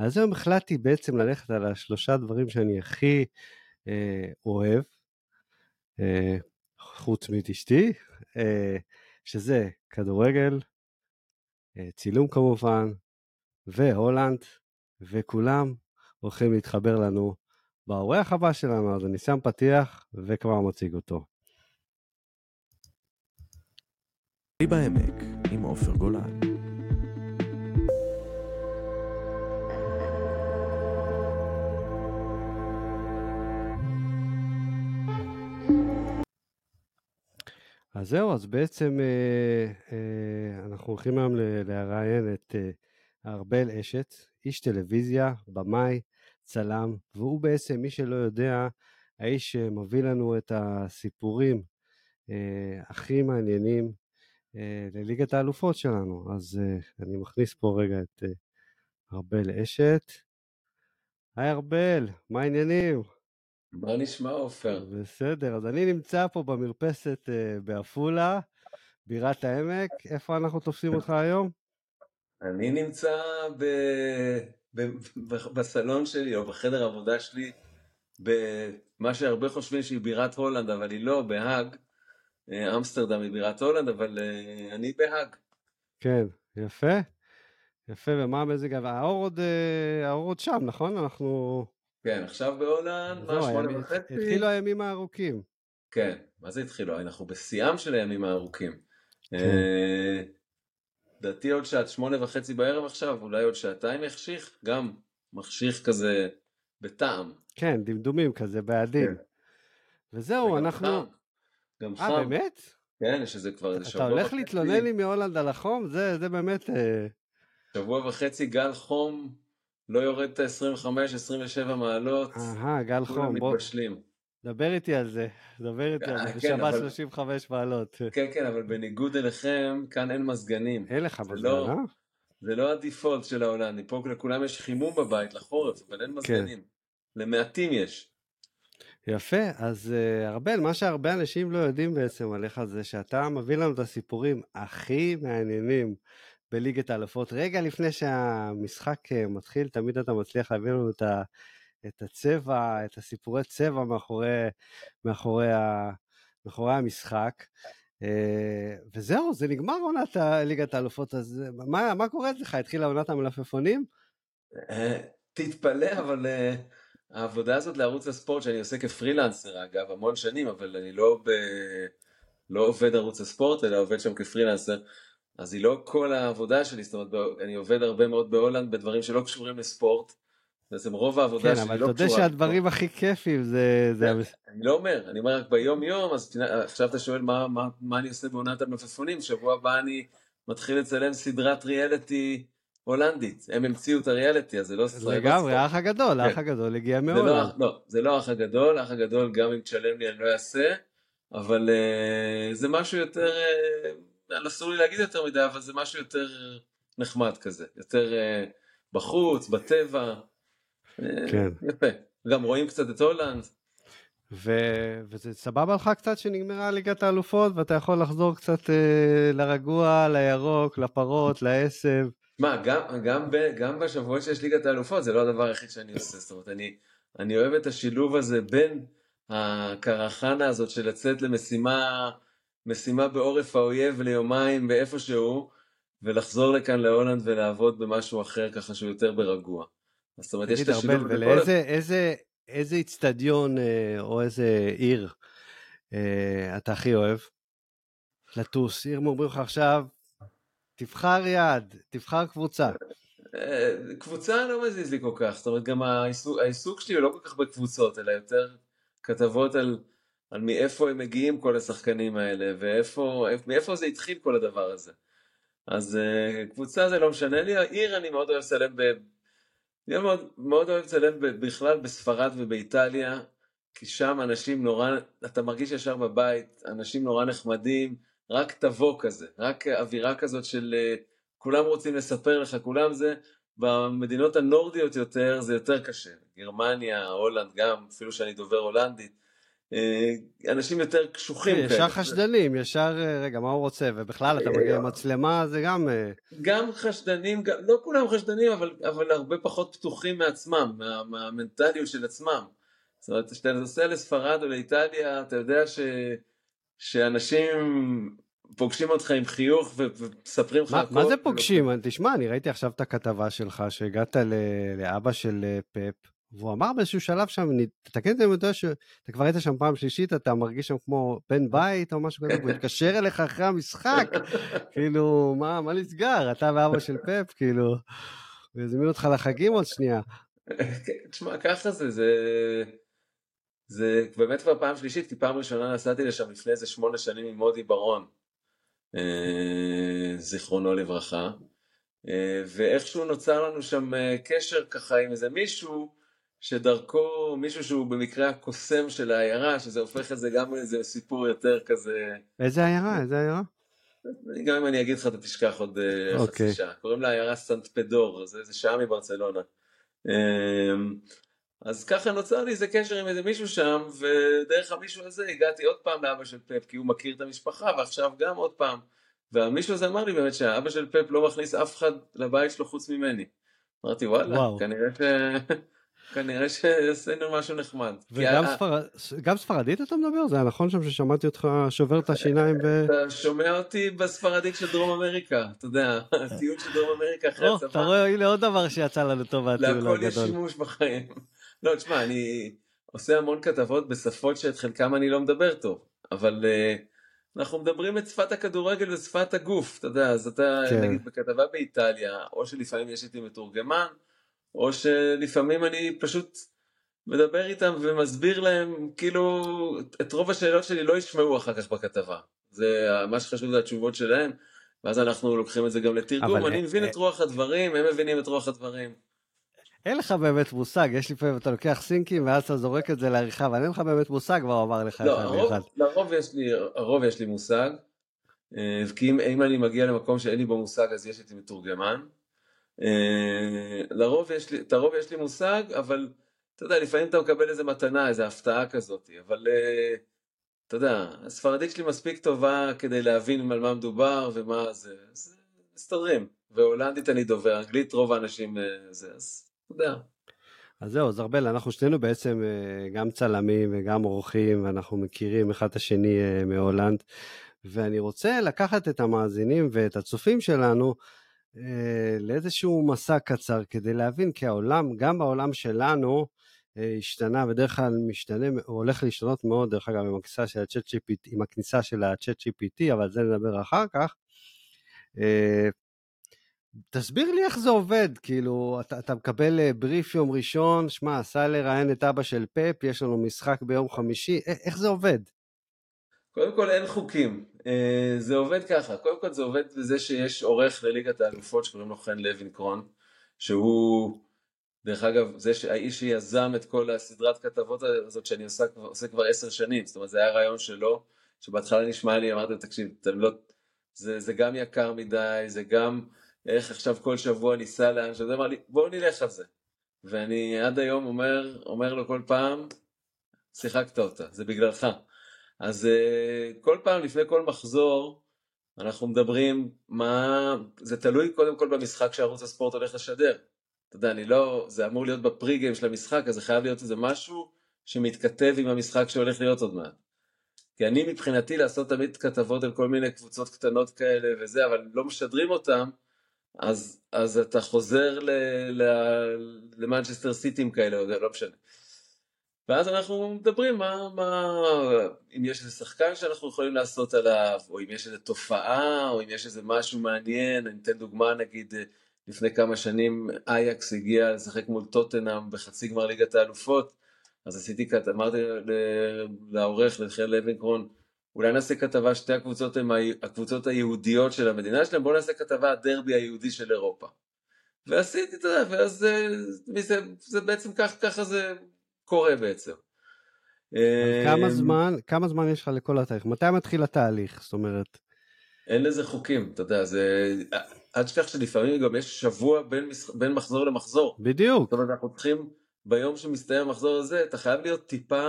אז היום החלטתי בעצם ללכת על השלושה דברים שאני הכי אה, אוהב, אה, חוץ מאשתי, אה, שזה כדורגל, אה, צילום כמובן, והולנד, וכולם הולכים להתחבר לנו באורח הבא שלנו, אז אני שם פתיח וכבר מציג אותו. בעמק עם עופר גולן. אז זהו, אז בעצם אה, אה, אנחנו הולכים היום לראיין את אה, ארבל אשת, איש טלוויזיה, במאי, צלם, והוא בעצם, מי שלא יודע, האיש שמביא לנו את הסיפורים אה, הכי מעניינים אה, לליגת האלופות שלנו. אז אה, אני מכניס פה רגע את אה, ארבל אשת. היי ארבל, מה העניינים? מה נשמע עופר? בסדר, אז אני נמצא פה במרפסת uh, בעפולה, בירת העמק. איפה אנחנו תופסים אותך היום? אני נמצא ב... ב... ב... בסלון שלי, או בחדר העבודה שלי, במה שהרבה חושבים שהיא בירת הולנד, אבל היא לא, בהאג. אה, אמסטרדם היא בירת הולנד, אבל uh, אני בהאג. כן, יפה. יפה, ומה המזג? האור עוד, האור עוד שם, נכון? אנחנו... כן, עכשיו בהולנד, מה, שמונה וחצי? התחילו הימים הארוכים. כן, מה זה התחילו? אנחנו בשיאם של הימים הארוכים. כן. אה, לדעתי עוד שעת שמונה וחצי בערב עכשיו, אולי עוד שעתיים יחשיך, גם מחשיך כזה בטעם. כן, דמדומים כזה, בעדין. כן. וזהו, אנחנו... גם חם. אה, באמת? כן, יש איזה כבר שבוע וחצי. אתה הולך להתלונן לי מהולנד על החום? זה, זה באמת... אה, שבוע וחצי גל חום לא יורד את ה-25-27 מעלות. אהה, גל חום, בוא. מתבשלים. דבר איתי על זה, דבר איתי על זה, כן, בשבת 35 מעלות. כן, כן, אבל בניגוד אליכם, כאן אין מזגנים. אין לך מזגן, לא, אה? זה לא הדיפולט של ההולנדי, פה לכולם יש חימום בבית לחורף, אבל אין כן. מזגנים. למעטים יש. יפה, אז uh, ארבל, מה שהרבה אנשים לא יודעים בעצם עליך זה שאתה מביא לנו את הסיפורים הכי מעניינים בליגת האלופות. רגע לפני שהמשחק אה, מתחיל, תמיד אתה מצליח להביא לנו את, ה, את הצבע, את הסיפורי צבע מאחורי, מאחורי, ה, מאחורי המשחק. אה, וזהו, זה נגמר עונת ליגת האלופות, אז מה, מה קורה אצלך? התחילה עונת המלפפונים? אה, תתפלא, אבל העבודה הזאת לערוץ הספורט שאני עושה כפרילנסר, אגב, המון שנים, אבל אני לא, ב... לא עובד ערוץ הספורט, אלא עובד שם כפרילנסר. אז היא לא כל העבודה שלי, זאת אומרת, אני עובד הרבה מאוד בהולנד בדברים שלא קשורים לספורט. בעצם רוב העבודה כן, שלי לא קשורה. כן, אבל אתה יודע שהדברים הכי כיפים זה... זה... אני לא אומר, אני אומר רק ביום יום, אז עכשיו אתה שואל מה, מה, מה אני עושה בעונת המלפפונים, שבוע הבא אני מתחיל לצלם סדרת ריאליטי הולנדית. הם המציאו את הריאליטי, אז זה לא... לגמרי, האח הגדול, האח כן. הגדול הגיע מהולנד. לא, לא, זה לא האח הגדול, האח הגדול גם אם תשלם לי אני לא אעשה, אבל uh, זה משהו יותר... אסור לי להגיד יותר מדי, אבל זה משהו יותר נחמד כזה, יותר uh, בחוץ, בטבע. אה, כן. יפה. גם רואים קצת את הולנד. ו- וזה סבבה לך קצת שנגמרה ליגת האלופות ואתה יכול לחזור קצת uh, לרגוע, לירוק, לפרות, לעשב. מה, גם, גם, ב, גם בשבועות שיש ליגת האלופות זה לא הדבר היחיד שאני עושה, זאת אומרת, אני, אני אוהב את השילוב הזה בין הקרחנה הזאת של לצאת למשימה משימה בעורף האויב ליומיים באיפשהו, ולחזור לכאן להולנד ולעבוד במשהו אחר ככה שהוא יותר ברגוע. זאת אומרת, יש את השילוב... ולאיזה איזה, איזה איצטדיון אה, או איזה עיר אה, אתה הכי אוהב? לטוס, עיר אומרים לך עכשיו, תבחר יד, תבחר קבוצה. אה, קבוצה לא מזיז לי כל כך, זאת אומרת גם העיסוק, העיסוק שלי הוא לא כל כך בקבוצות, אלא יותר כתבות על על מאיפה הם מגיעים כל השחקנים האלה, ואיפה, מאיפה זה התחיל כל הדבר הזה. אז uh, קבוצה זה לא משנה לי, העיר אני מאוד אוהב לצלם, ב... אני מאוד, מאוד אוהב לצלם בכלל בספרד ובאיטליה, כי שם אנשים נורא, אתה מרגיש ישר בבית, אנשים נורא נחמדים, רק תבוא כזה, רק אווירה כזאת של uh, כולם רוצים לספר לך, כולם זה, במדינות הנורדיות יותר זה יותר קשה, גרמניה, הולנד גם, אפילו שאני דובר הולנדית, אה, אנשים יותר קשוחים כן, ישר חשדנים, ישר, אה, רגע, מה הוא רוצה? ובכלל, אתה מגיע עם מצלמה, זה גם... גם חשדנים, לא כולם חשדנים, אבל הרבה פחות פתוחים מעצמם, מהמנטליות של עצמם. זאת אומרת, כשאתה נוסע לספרד או לאיטליה, אתה יודע שאנשים פוגשים אותך עם חיוך ומספרים לך הכל. מה זה פוגשים? תשמע, אני ראיתי עכשיו את הכתבה שלך, שהגעת לאבא של אה, פפ, והוא אמר באיזשהו שלב שם, תתקן אותי אם אתה יודע שאתה כבר היית שם פעם שלישית, אתה מרגיש שם כמו בן בית או משהו כזה, הוא התקשר אליך אחרי המשחק, כאילו, מה, מה נסגר? אתה ואבא של פפ, כאילו, הוא יזמין אותך לחגים עוד שנייה. כן, תשמע, ככה זה, זה... זה באמת כבר פעם שלישית, כי פעם ראשונה נסעתי לשם לפני איזה שמונה שנים עם מודי ברון. אה, זיכרונו לברכה, אה, ואיכשהו נוצר לנו שם אה, קשר ככה עם איזה מישהו שדרכו, מישהו שהוא במקרה הקוסם של העיירה, שזה הופך את זה גם לאיזה סיפור יותר כזה... איזה עיירה? איזה עיירה? גם אם אני אגיד לך אתה תשכח עוד okay. חצי אוקיי. שעה. קוראים לה עיירה סנט פדור, זה, זה שעה מברצלונה. אז ככה נוצר לי איזה קשר עם איזה מישהו שם, ודרך המישהו הזה הגעתי עוד פעם לאבא של פפ, כי הוא מכיר את המשפחה, ועכשיו גם עוד פעם. והמישהו הזה אמר לי באמת שהאבא של פפ לא מכניס אף אחד לבית שלו חוץ ממני. אמרתי וואלה, וואו. כנראה ש... כנראה שעשינו משהו נחמד. וגם ספר... גם ספרדית אתה מדבר? זה היה נכון שם ששמעתי אותך שובר את השיניים ב... אתה שומע אותי בספרדית של דרום אמריקה, אתה יודע, הטיול של דרום אמריקה אחרי הצבא. אתה רואה, הנה עוד דבר שיצא לנו טוב מהטיול הגדול. להכל יש שימוש בחיים. לא, תשמע, אני עושה המון כתבות בשפות שאת חלקם אני לא מדבר טוב, אבל uh, אנחנו מדברים את שפת הכדורגל ושפת הגוף, אתה יודע, אז אתה כן. נגיד בכתבה באיטליה, או שלפעמים יש איתי מתורגמן, או שלפעמים אני פשוט מדבר איתם ומסביר להם, כאילו, את רוב השאלות שלי לא ישמעו אחר כך בכתבה. זה מה שחשוב זה התשובות שלהם, ואז אנחנו לוקחים את זה גם לתרגום, אני מבין את רוח הדברים, הם מבינים את רוח הדברים. אין לך באמת מושג, יש לפעמים, אתה לוקח סינקים ואז אתה זורק את זה לעריכה, אבל אין לך באמת מושג מה הוא אמר לך לא, הרוב, לרוב יש לי, הרוב יש לי מושג, אה, כי אם, אם אני מגיע למקום שאין לי בו מושג אז יש איתי מתורגמן. אה, לרוב יש לי, את הרוב יש לי מושג, אבל אתה יודע, לפעמים אתה מקבל איזה מתנה, איזה הפתעה כזאת, אבל אה, אתה יודע, הספרדית שלי מספיק טובה כדי להבין על מה מדובר ומה זה, אז מסתדרים. והולנדית אני דובר, אנגלית רוב האנשים זה, אז אתה יודע. אז זהו, אז ארבל, אנחנו שנינו בעצם אה, גם צלמים וגם אורחים, ואנחנו מכירים אחד את השני אה, מהולנד, ואני רוצה לקחת את המאזינים ואת הצופים שלנו אה, לאיזשהו מסע קצר כדי להבין כי העולם, גם בעולם שלנו, השתנה, בדרך כלל משתנה, הוא הולך להשתנות מאוד, דרך אגב, עם הכניסה של ה-chat GPT, עם הכניסה של ה-chat GPT, אבל זה נדבר אחר כך. תסביר לי איך זה עובד, כאילו, אתה, אתה מקבל אה, בריף יום ראשון, שמע, סע לראיין את אבא של פפ, יש לנו משחק ביום חמישי, איך זה עובד? קודם כל אין חוקים, אה, זה עובד ככה, קודם כל זה עובד בזה שיש עורך לליגת האלופות שקוראים לו חן לוינקרון, שהוא, דרך אגב, זה האיש שיזם את כל הסדרת כתבות הזאת שאני עושה, עושה כבר עשר שנים, זאת אומרת זה היה רעיון שלו, שבהתחלה נשמע לי, אמרתי, תקשיב, לא, זה, זה גם יקר מדי, זה גם... איך עכשיו כל שבוע ניסע לאן שזה, אמר לי בואו נלך על זה. ואני עד היום אומר, אומר לו כל פעם, שיחקת אותה, זה בגללך. אז uh, כל פעם לפני כל מחזור, אנחנו מדברים מה, זה תלוי קודם כל במשחק שערוץ הספורט הולך לשדר. אתה יודע, אני לא, זה אמור להיות בפרי גיים של המשחק, אז זה חייב להיות איזה משהו שמתכתב עם המשחק שהולך להיות עוד מעט. כי אני מבחינתי לעשות תמיד כתבות על כל מיני קבוצות קטנות כאלה וזה, אבל לא משדרים אותם, אז, אז אתה חוזר למנצ'סטר סיטים כאלה, לא משנה. ואז אנחנו מדברים מה, מה, אם יש איזה שחקן שאנחנו יכולים לעשות עליו, או אם יש איזה תופעה, או אם יש איזה משהו מעניין, אני אתן דוגמה נגיד לפני כמה שנים אייקס הגיע לשחק מול טוטנאם בחצי גמר ליגת האלופות, אז עשיתי, אמרתי לעורך, לחן לוינקרון, אולי נעשה כתבה, שתי הקבוצות הן הקבוצות היהודיות של המדינה שלהם, בואו נעשה כתבה הדרבי היהודי של אירופה. ועשיתי, אתה יודע, ואז זה, זה, זה בעצם כך, ככה זה קורה בעצם. כמה אמ, זמן, כמה זמן יש לך לכל התהליך? מתי מתחיל התהליך? זאת אומרת... אין לזה חוקים, אתה יודע, זה... אל תשכח שלפעמים גם יש שבוע בין, מס... בין מחזור למחזור. בדיוק. זאת אומרת, אנחנו צריכים, ביום שמסתיים המחזור הזה, אתה חייב להיות טיפה...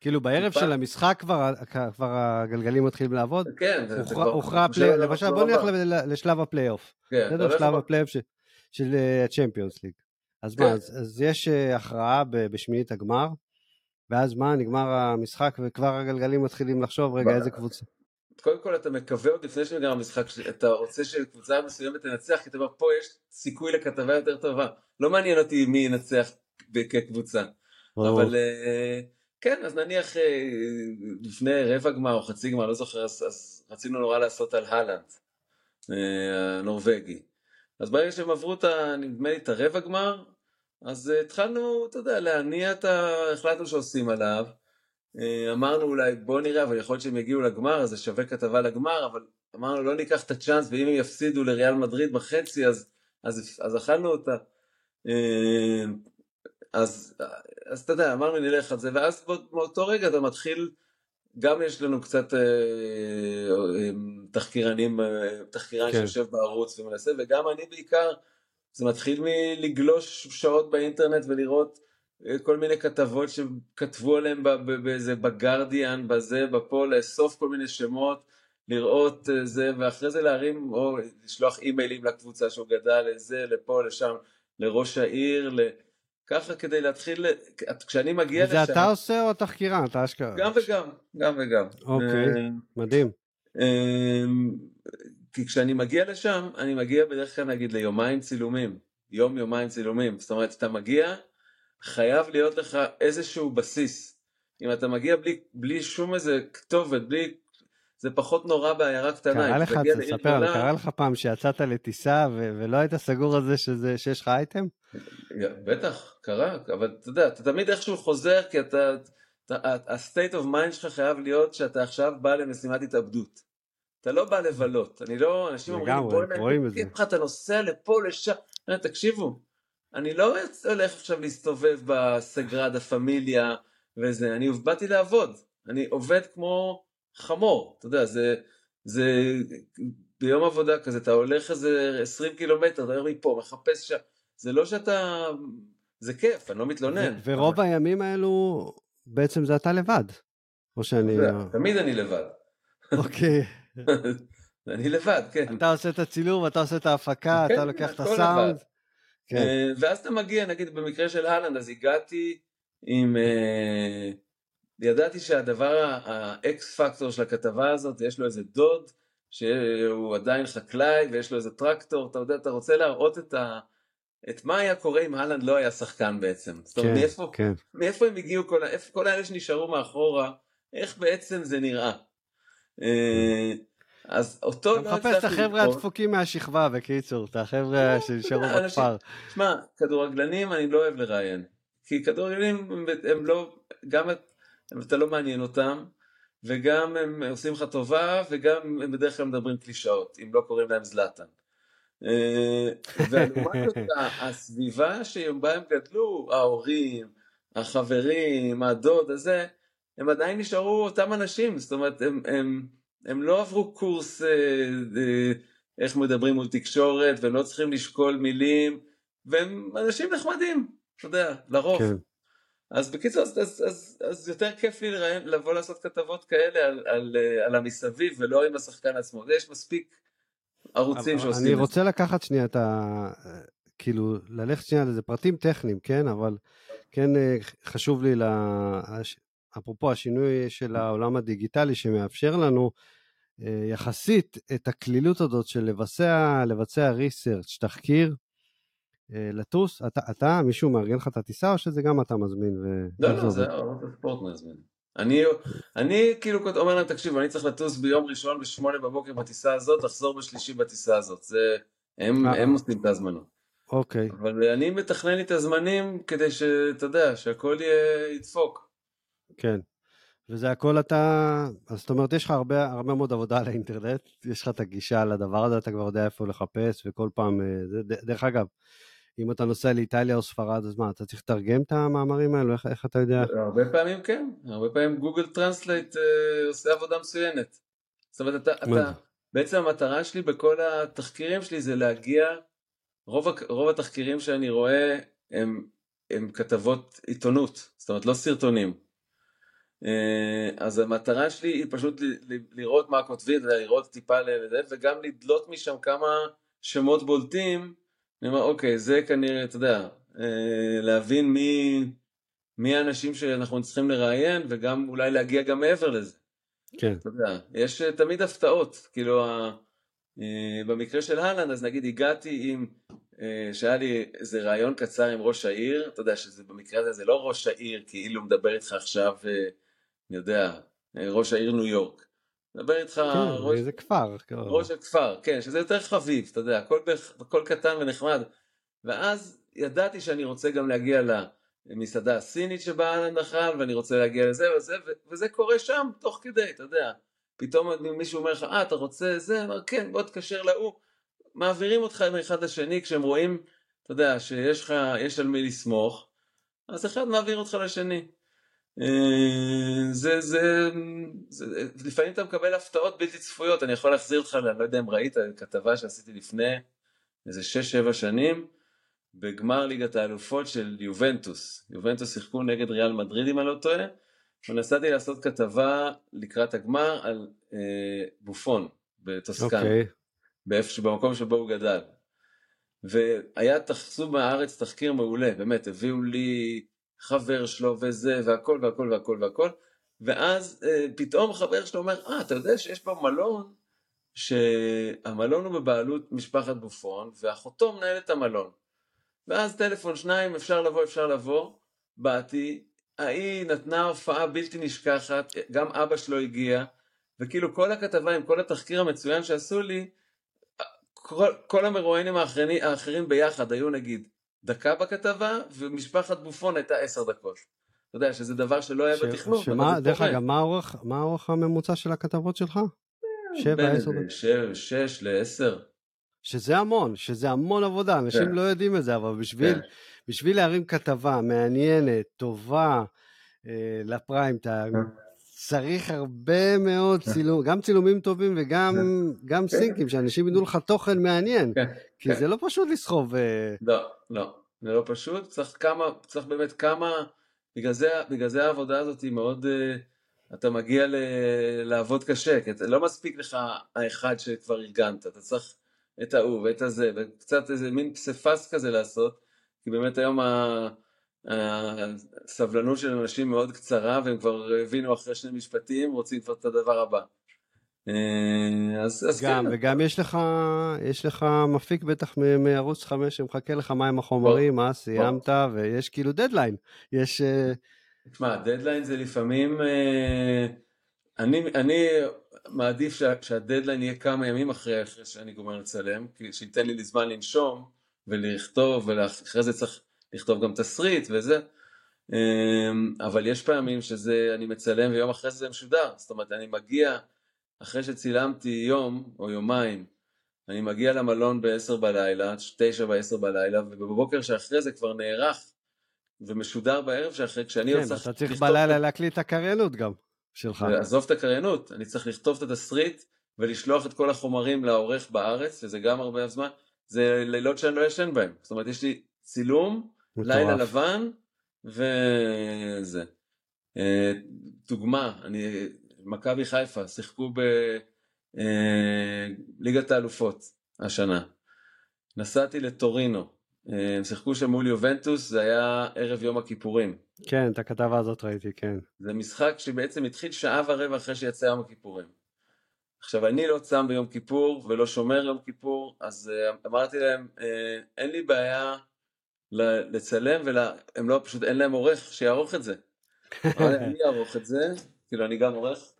כאילו בערב טיפה- של המשחק כבר, כבר הגלגלים מתחילים לעבוד? כן, זה- זה הוכרע- כבר- הוכרע אתה חושב הפליי, על למשל בוא נלך לשלב הפלייאוף. כן? הולך שלב הפלייאוף של- של הצ'מפיונס ליג. אז. מה, אז אז יש אה, הכרעה בשמינית הגמר, ואז מה, נגמר המשחק וכבר הגלגלים מתחילים לחשוב, רגע, איזה קבוצה? קודם כל אתה מקווה עוד לפני שנגמר המשחק, אתה רוצה שקבוצה מסוימת תנצח, כי אתה אומר פה יש סיכוי לכתבה יותר טובה. לא מעניין אותי מי ינצח כקבוצה. אבל אה, כן, אז נניח אה, לפני רבע גמר או חצי גמר, לא זוכר, אז, אז רצינו נורא לעשות על הלנד, הנורבגי. אז ברגע שהם עברו את. נדמה לי את הרבע גמר, אז אה, התחלנו, אתה יודע, להניע את ה... החלטנו שעושים עליו. אה, אמרנו אולי בוא נראה, אבל יכול להיות שהם יגיעו לגמר, אז זה שווה כתבה לגמר, אבל אמרנו לא ניקח את הצ'אנס, ואם הם יפסידו לריאל מדריד בחצי, אז, אז, אז אכלנו אותה. אה, אז, אז אתה יודע, אמרנו נלך על זה, ואז בא- מאותו רגע אתה מתחיל, גם יש לנו קצת אה, אה, תחקירנים, אה, תחקירן כן. שיושב בערוץ ומנסה, וגם אני בעיקר, זה מתחיל מלגלוש שעות באינטרנט ולראות אה, כל מיני כתבות שכתבו עליהם באיזה בגרדיאן, בזה, בפה, לאסוף כל מיני שמות, לראות אה, זה, ואחרי זה להרים, או לשלוח אימיילים לקבוצה שהוא גדל, לזה, לפה, לשם, לראש העיר, ל... ככה כדי להתחיל, כשאני מגיע לשם, אתה עושה או התחקירן? אתה אשכרה. גם וגם, גם וגם. אוקיי. אה, מדהים. כי כשאני מגיע לשם, אני מגיע בדרך כלל נגיד ליומיים צילומים, יום יומיים צילומים, זאת אומרת אתה מגיע, חייב להיות לך איזשהו בסיס. אם אתה מגיע בלי, בלי שום איזה כתובת, בלי, זה פחות נורא בעיירה קטנה. קרה לך, תספר, גדולה- קרה לך פעם שיצאת לטיסה ו- ולא היית סגור על זה שזה- שיש לך אייטם? בטח, קרה, אבל אתה יודע, אתה תמיד איכשהו חוזר, כי אתה, אתה- ה-state of mind שלך חייב להיות שאתה עכשיו בא למשימת התאבדות. אתה לא בא לבלות, אני לא, אנשים אומרים, בוא'נה, רואים את זה." כיף לך, אתה נוסע לפה, לשם, תקשיבו, אני לא הולך עכשיו להסתובב בסגרדה פמיליה וזה, אני באתי לעבוד, אני עובד כמו חמור, אתה יודע, זה, זה ביום עבודה כזה, אתה הולך איזה 20 קילומטר, אתה הולך מפה, מחפש שם, זה לא שאתה, זה כיף, אני לא מתלונן. ו- ורוב הימים האלו, בעצם זה אתה לבד. או שאני... תמיד אני לבד. אוקיי. אני לבד, כן. אתה עושה את הצילום, אתה עושה את ההפקה, כן, אתה לוקח את הסאונד. כן. אה, ואז אתה מגיע, נגיד במקרה של הלנד, אז הגעתי עם... אה, ידעתי שהדבר, האקס פקטור של הכתבה הזאת, יש לו איזה דוד, שהוא עדיין חקלאי, ויש לו איזה טרקטור, אתה יודע, אתה רוצה להראות את ה... את מה היה קורה אם הלנד לא היה שחקן בעצם. זאת אומרת, כן, מאיפה, כן. מאיפה הם הגיעו, כל, כל האלה שנשארו מאחורה, איך בעצם זה נראה. אה, אז אותו אתה לא מחפש את הצלחתי החבר'ה. הדפוקים מהשכבה, בקיצור, את החבר'ה שנשארו אנשים- בכפר. שמע, כדורגלנים אני לא אוהב לראיין. כי כדורגלנים הם, לא, גם את- אתה לא מעניין אותם, וגם הם עושים לך טובה, וגם הם בדרך כלל מדברים קלישאות, אם לא קוראים להם זלאטן. אה, ולעומת זאת, הסביבה שבה הם גדלו, ההורים, החברים, הדוד הזה, הם עדיין נשארו אותם אנשים, זאת אומרת, הם, הם, הם לא עברו קורס אה, אה, איך מדברים מול תקשורת, והם לא צריכים לשקול מילים, והם אנשים נחמדים, אתה יודע, לרוב. כן. אז בקיצור, אז, אז, אז, אז יותר כיף לי לראיין, לבוא לעשות כתבות כאלה על, על, אה, על המסביב, ולא עם השחקן עצמו. יש מספיק ערוצים שעושים אני את זה. רוצה לקחת שנייה את ה... כאילו, ללכת שנייה לזה פרטים טכניים, כן? אבל כן אה, חשוב לי, לה... אפרופו השינוי של העולם הדיגיטלי שמאפשר לנו אה, יחסית את הקלילות הזאת של לבצע, לבצע ריסרצ', תחקיר, אה, לטוס, אתה, אתה, מישהו מארגן לך את הטיסה או שזה גם אתה מזמין? ו... לא, לא? זה ערוץ הספורט מזמין. אני, אני כאילו אומר להם, תקשיבו, אני צריך לטוס ביום ראשון בשמונה בבוקר בטיסה הזאת, לחזור בשלישי בטיסה הזאת. זה, הם, אה. הם עושים את ההזמנות. אוקיי, אבל אני מתכנן לי את הזמנים כדי שאתה יודע, שהכל יהיה, ידפוק. כן. וזה הכל אתה, אז זאת אומרת, יש לך הרבה, הרבה מאוד עבודה על האינטרנט, יש לך את הגישה לדבר הזה, אתה כבר יודע איפה לחפש, וכל פעם, אה, זה, דרך אגב, אם אתה נוסע לאיטליה או ספרד, אז מה, אתה צריך לתרגם את המאמרים האלו, איך, איך אתה יודע? הרבה פעמים כן, הרבה פעמים Google Translate אה, עושה עבודה מצוינת. זאת אומרת, אתה, אתה, בעצם המטרה שלי בכל התחקירים שלי זה להגיע, רוב, רוב התחקירים שאני רואה הם, הם כתבות עיתונות, זאת אומרת לא סרטונים. אה, אז המטרה שלי היא פשוט לראות מה כותבים, לראות טיפה לזה, וגם לדלות משם כמה שמות בולטים. אני אומר, אוקיי, זה כנראה, אתה יודע, אה, להבין מי, מי האנשים שאנחנו צריכים לראיין, וגם אולי להגיע גם מעבר לזה. כן. אתה יודע, יש אה, תמיד הפתעות, כאילו, במקרה של אהלן, אז נגיד הגעתי עם, שהיה לי איזה ראיון קצר עם ראש העיר, אתה יודע שזה במקרה הזה זה לא ראש העיר כאילו מדבר איתך עכשיו אני יודע, ראש העיר ניו יורק. מדבר איתך כן, ראש... איזה כפר. ראש הכפר, כן, שזה יותר חביב, אתה יודע, הכל. הכל קטן ונחמד. ואז ידעתי שאני רוצה גם להגיע למסעדה הסינית שבה אהלן אכל, ואני רוצה להגיע לזה וזה. וזה קורה שם תוך כדי, אתה יודע. פתאום מישהו אומר לך, אה, אתה רוצה זה? אומר, כן, בוא תקשר להוא. מעבירים אותך מאחד לשני כשהם רואים, אתה יודע, שיש לך, יש על מי לסמוך, אז אחד מעביר אותך לשני. אה, זה, זה, זה, לפעמים אתה מקבל הפתעות בלתי צפויות, אני יכול להחזיר אותך, אני לא יודע אם ראית, כתבה שעשיתי לפני איזה 6-7 שנים, בגמר ליגת האלופות של יובנטוס. יובנטוס שיחקו נגד ריאל מדריד אם אני לא טועה, ונסעתי לעשות כתבה לקראת הגמר על אה, בופון בטוסקן, okay. אוקיי. באיפה, במקום שבו הוא גדל. והיה תחסו מהארץ תחקיר מעולה, באמת, הביאו לי חבר שלו וזה והכל והכל והכל והכל. ואז אה, פתאום חבר שלו אומר אה אתה יודע שיש פה מלון שהמלון הוא בבעלות משפחת בופון ואחותו מנהלת את המלון. ואז טלפון שניים אפשר לבוא אפשר לבוא. באתי ההיא נתנה הופעה בלתי נשכחת גם אבא שלו הגיע וכאילו כל הכתבה עם כל התחקיר המצוין שעשו לי כל, כל המרואיינים האחרים, האחרים ביחד היו נגיד דקה בכתבה, ומשפחת בופון הייתה עשר דקות. אתה יודע שזה דבר שלא היה ש... בתכנון, שמה, דרך אגב, מה האורך, הממוצע של הכתבות שלך? שבע, עשר דקות? שבע, שש לעשר. שזה המון, שזה המון עבודה, אנשים כן. לא יודעים את זה, אבל בשביל, כן. בשביל להרים כתבה מעניינת, טובה, אה, לפריים טיים, כן. צריך הרבה מאוד כן. צילום, גם צילומים טובים וגם כן. גם כן. סינקים, שאנשים ידעו לך תוכן מעניין. כי. זה לא פשוט לסחוב. אה, לא, לא, זה לא פשוט, צריך כמה, צריך באמת כמה, בגלל זה, בגלל זה העבודה הזאת היא מאוד, אה, אתה מגיע ל, לעבוד קשה, כי אתה, לא מספיק לך האחד שכבר ארגנת, אתה צריך את ההוא ואת הזה, וקצת איזה מין פסיפס כזה לעשות, כי באמת היום ה... הסבלנות של אנשים מאוד קצרה והם כבר הבינו אחרי שני משפטים רוצים כבר את הדבר הבא. אה, אז, אז גם, כן. וגם יש לך, יש לך מפיק בטח מערוץ 5 שמחכה לך מהם החומרים, מה סיימת, ויש כאילו דדליין. יש... אה, תשמע, דדליין זה לפעמים... אה, אני, אני מעדיף שה, שהדדליין יהיה כמה ימים אחרי, אחרי שאני גומר לצלם, שייתן לי זמן לנשום ולכתוב, ואחרי זה צריך לכתוב גם תסריט וזה. אמ, אבל יש פעמים שזה, אני מצלם ויום אחרי זה זה משודר, זאת אומרת אני מגיע, אחרי שצילמתי יום או יומיים, אני מגיע למלון ב-10 בלילה, 9 ב-10 בלילה, ובבוקר שאחרי זה כבר נערך ומשודר בערב שאחרי, כשאני כן, אתה צריך לכתוב... בלילה להקליט את הקריינות גם שלך. עזוב את הקריינות, אני צריך לכתוב את התסריט ולשלוח את כל החומרים לעורך בארץ, וזה גם הרבה זמן, זה לילות שאני לא ישן בהם, זאת אומרת יש לי צילום, לילה לבן וזה. אה, דוגמה, אני, מכבי חיפה שיחקו בליגת אה, האלופות השנה. נסעתי לטורינו, אה, הם שיחקו שם מול יובנטוס, זה היה ערב יום הכיפורים. כן, את הכתבה הזאת ראיתי, כן. זה משחק שבעצם התחיל שעה ורבע אחרי שיצא יום הכיפורים. עכשיו, אני לא צם ביום כיפור ולא שומר יום כיפור, אז אמרתי להם, אין לי בעיה לצלם, והם לא, פשוט אין להם עורך שיערוך את זה. אני אערוך את זה, כאילו אני גם עורך.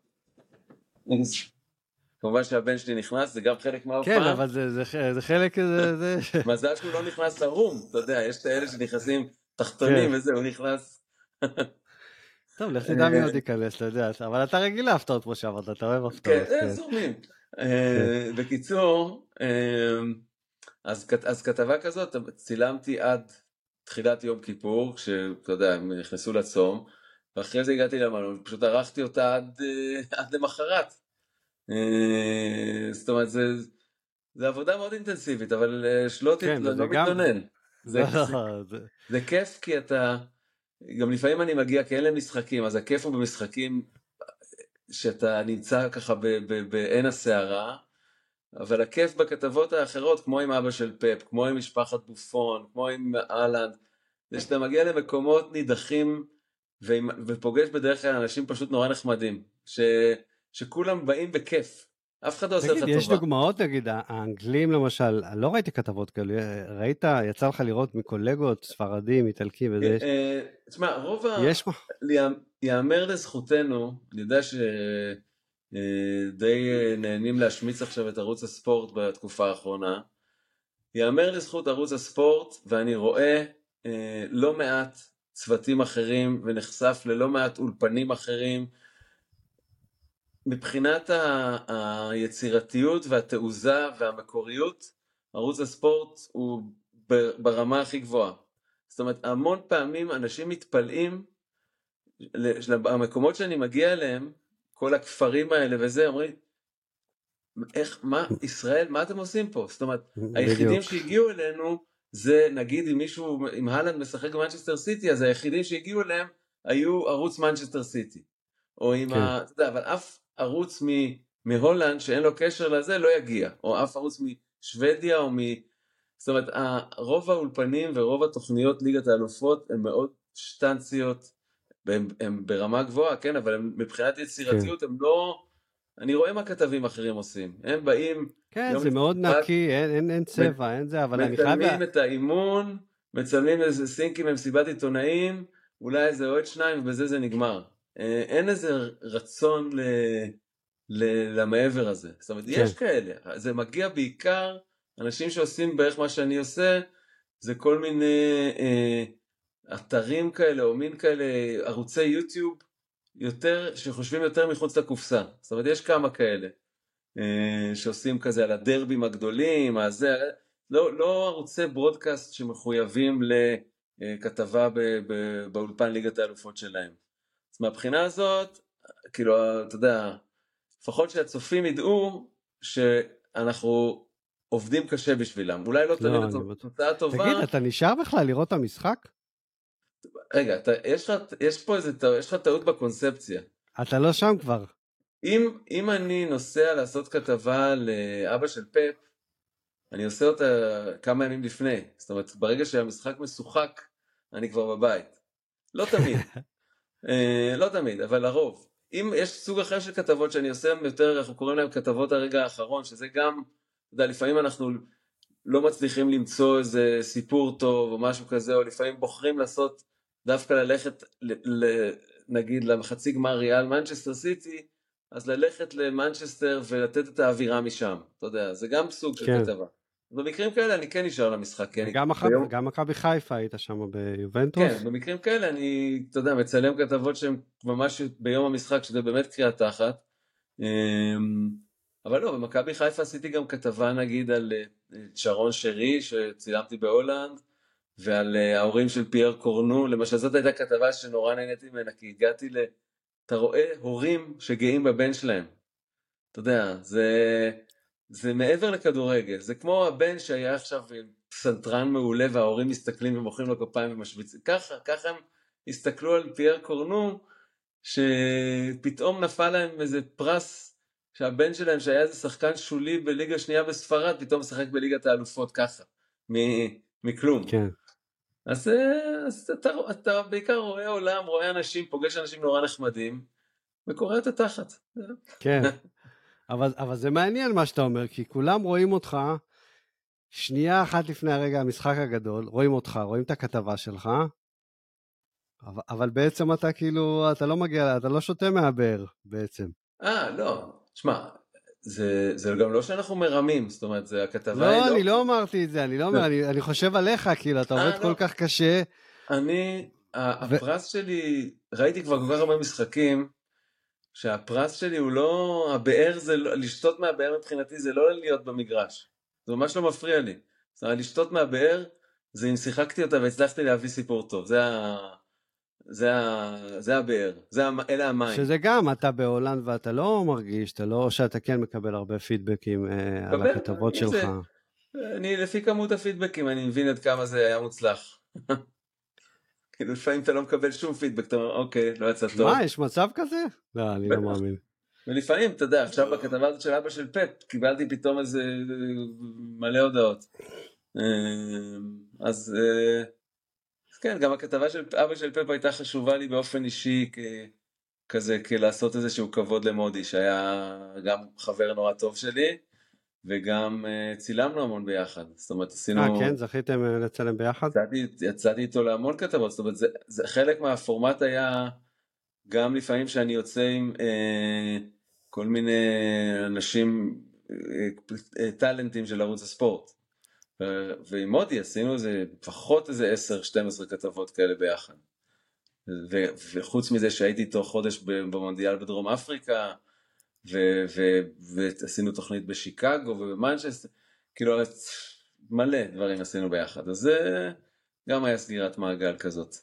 כמובן שהבן שלי נכנס, זה גם חלק מההופעה. כן, אבל זה, זה, זה חלק, זה... זה... מזל שהוא לא נכנס לרום, אתה יודע, יש את האלה שנכנסים תחתונים כן. וזה, הוא נכנס. טוב, לך תדע מי עוד ייכנס, אתה יודע, אבל אתה רגיל להפתעות כמו שאמרת, אתה אוהב הפתעות. כן, כן. זורמים. אה, בקיצור, אה, אז, אז כתבה כזאת צילמתי עד תחילת יום כיפור, כשאתה יודע, הם נכנסו לצום, ואחרי זה הגעתי למלון, פשוט ערכתי אותה עד, אה, עד למחרת. אה, זאת אומרת, זה, זה עבודה מאוד אינטנסיבית, אבל אה, שלא כן, תתלונן, לא מתלונן. זה, זה, זה כיף כי אתה, גם לפעמים אני מגיע כי אין להם משחקים, אז הכיף הוא במשחקים שאתה נמצא ככה בעין הסערה, אבל הכיף בכתבות האחרות, כמו עם אבא של פפ, כמו עם משפחת בופון, כמו עם אהלנד, זה שאתה מגיע למקומות נידחים ועם, ופוגש בדרך כלל אנשים פשוט נורא נחמדים, ש, שכולם באים בכיף. אף אחד לא עושה לך טובה. תגיד, יש דוגמאות, נגיד, האנגלים למשל, לא ראיתי כתבות כאלה, ראית, יצא לך לראות מקולגות, ספרדים, איטלקים וזה? אה, תשמע, רוב ה... יש מה? יאמר לזכותנו, אני יודע שדי אה, נהנים להשמיץ עכשיו את ערוץ הספורט בתקופה האחרונה, יאמר לזכות ערוץ הספורט, ואני רואה אה, לא מעט צוותים אחרים, ונחשף ללא מעט אולפנים אחרים, מבחינת ה- היצירתיות והתעוזה והמקוריות, ערוץ הספורט הוא ברמה הכי גבוהה. זאת אומרת, המון פעמים אנשים מתפלאים, המקומות שאני מגיע אליהם, כל הכפרים האלה וזה, אומרים, איך, מה, ישראל, מה אתם עושים פה? זאת אומרת, היחידים שהגיעו אלינו, זה נגיד אם מישהו, אם הלנד משחק במנצ'סטר סיטי, אז היחידים שהגיעו אליהם היו ערוץ מנצ'סטר סיטי. או עם כן. ה... אתה יודע, אבל אף ערוץ מ, מהולנד שאין לו קשר לזה לא יגיע, או אף ערוץ משוודיה או מ... זאת אומרת, רוב האולפנים ורוב התוכניות ליגת האלופות הן מאוד שטנציות, הן, הן ברמה גבוהה, כן, אבל הם, מבחינת יצירתיות כן. הם לא... אני רואה מה כתבים אחרים עושים, הם באים... כן, זה מאוד מצוות, נקי, אין, אין, אין צבע, אין זה, אבל אני חייב... מצלמים את האימון, מצלמים איזה סינקים במסיבת עיתונאים, אולי איזה עוד שניים ובזה זה נגמר. אה, אין איזה רצון ל... ל... למעבר הזה. זאת אומרת, כן. יש כאלה, זה מגיע בעיקר, אנשים שעושים בערך מה שאני עושה, זה כל מיני אה, אתרים כאלה או מין כאלה ערוצי יוטיוב יותר, שחושבים יותר מחוץ לקופסה. זאת אומרת, יש כמה כאלה אה, שעושים כזה על הדרבים הגדולים, הזה, לא, לא ערוצי ברודקאסט שמחויבים לכתבה באולפן ליגת האלופות שלהם. אז מהבחינה הזאת, כאילו, אתה יודע, לפחות שהצופים ידעו שאנחנו עובדים קשה בשבילם. אולי לא תמיד לא, תוצאה טובה. תגיד, אתה נשאר בכלל לראות את המשחק? רגע, אתה, יש, לך, יש פה איזה, יש לך טעות בקונספציה. אתה לא שם כבר. אם, אם אני נוסע לעשות כתבה לאבא של פפ, אני עושה אותה כמה ימים לפני. זאת אומרת, ברגע שהמשחק משוחק, אני כבר בבית. לא תמיד. אה, לא תמיד, אבל לרוב. אם יש סוג אחר של כתבות שאני עושה יותר, אנחנו קוראים להם כתבות הרגע האחרון, שזה גם, אתה יודע, לפעמים אנחנו לא מצליחים למצוא איזה סיפור טוב או משהו כזה, או לפעמים בוחרים לעשות, דווקא ללכת, ל, ל, נגיד, לחצי גמר ריאל מנצ'סטר סיטי, אז ללכת למנצ'סטר ולתת את האווירה משם, אתה יודע, זה גם סוג של כן. כתבה. במקרים כאלה אני כן נשאר למשחק. כן, גם מכבי חיפה היית שם ביובנטוס? כן, במקרים כאלה אני, אתה יודע, מצלם כתבות שהן ממש ביום המשחק, שזה באמת קריאה תחת. אמ, אבל לא, במכבי חיפה עשיתי גם כתבה נגיד על אה, שרון שרי, שצילמתי בהולנד, ועל אה, ההורים של פייר קורנו, למשל זאת הייתה כתבה שנורא נהניתי ממנה, כי הגעתי ל... אתה רואה הורים שגאים בבן שלהם. אתה יודע, זה... זה מעבר לכדורגל, זה כמו הבן שהיה עכשיו פסנתרן מעולה וההורים מסתכלים ומוחאים לו כפיים ומשוויצים, ככה, ככה הם הסתכלו על פייר קורנו, שפתאום נפל להם איזה פרס שהבן שלהם שהיה איזה שחקן שולי בליגה שנייה בספרד, פתאום משחק בליגת האלופות ככה, מכלום. כן. אז, אז אתה, אתה בעיקר רואה עולם, רואה אנשים, פוגש אנשים נורא נחמדים, וקורא את התחת. כן. אבל, אבל זה מעניין מה שאתה אומר, כי כולם רואים אותך שנייה אחת לפני הרגע המשחק הגדול, רואים אותך, רואים את הכתבה שלך, אבל, אבל בעצם אתה כאילו, אתה לא מגיע, אתה לא שותה מהבאר בעצם. אה, לא, שמע, זה, זה גם לא שאנחנו מרמים, זאת אומרת, זה הכתבה לא, היא לא... אני לא אמרתי את זה, אני לא אומר, אני, אני חושב עליך, כאילו, אתה עובד אה, כל לא. כך קשה. אני, הפרס שלי, ראיתי כבר כל כך הרבה משחקים, שהפרס שלי הוא לא, הבאר זה לא, לשתות מהבאר מבחינתי זה לא להיות במגרש, זה ממש לא מפריע לי. זאת אומרת, לשתות מהבאר זה אם שיחקתי אותה והצלחתי להביא סיפור טוב, זה ה... זה, ה... זה הבאר, זה ה... אלה המים. שזה גם, אתה בהולנד ואתה לא מרגיש, אתה לא, שאתה כן מקבל הרבה פידבקים אה, על הכתבות שלך. זה... אני, לפי כמות הפידבקים, אני מבין עד כמה זה היה מוצלח. כאילו לפעמים אתה לא מקבל שום פידבק, אתה אומר אוקיי, לא יצא טוב. מה, יש מצב כזה? לא, אני לא מאמין. ולפעמים, אתה יודע, עכשיו בכתבה הזאת של אבא של פפ, קיבלתי פתאום איזה מלא הודעות. אה, אז אה, כן, גם הכתבה של אבא של פפ הייתה חשובה לי באופן אישי, כזה, כלעשות איזשהו כבוד למודי, שהיה גם חבר נורא טוב שלי, וגם uh, צילמנו המון ביחד. זאת אומרת, עשינו... אה, כן? זכיתם uh, לצלם ביחד? יצאתי, יצאתי איתו להמון כתבות, זאת אומרת, זה, זה, חלק מהפורמט היה גם לפעמים שאני יוצא עם uh, כל מיני אנשים, טאלנטים של ערוץ הספורט. ועם מודי עשינו איזה, לפחות איזה 10-12 כתבות כאלה ביחד. ו- וחוץ מזה שהייתי איתו חודש במונדיאל בדרום אפריקה, ועשינו תוכנית בשיקגו ובמנצ'סטר, כאילו מלא דברים עשינו ביחד, אז זה גם היה סגירת מעגל כזאת.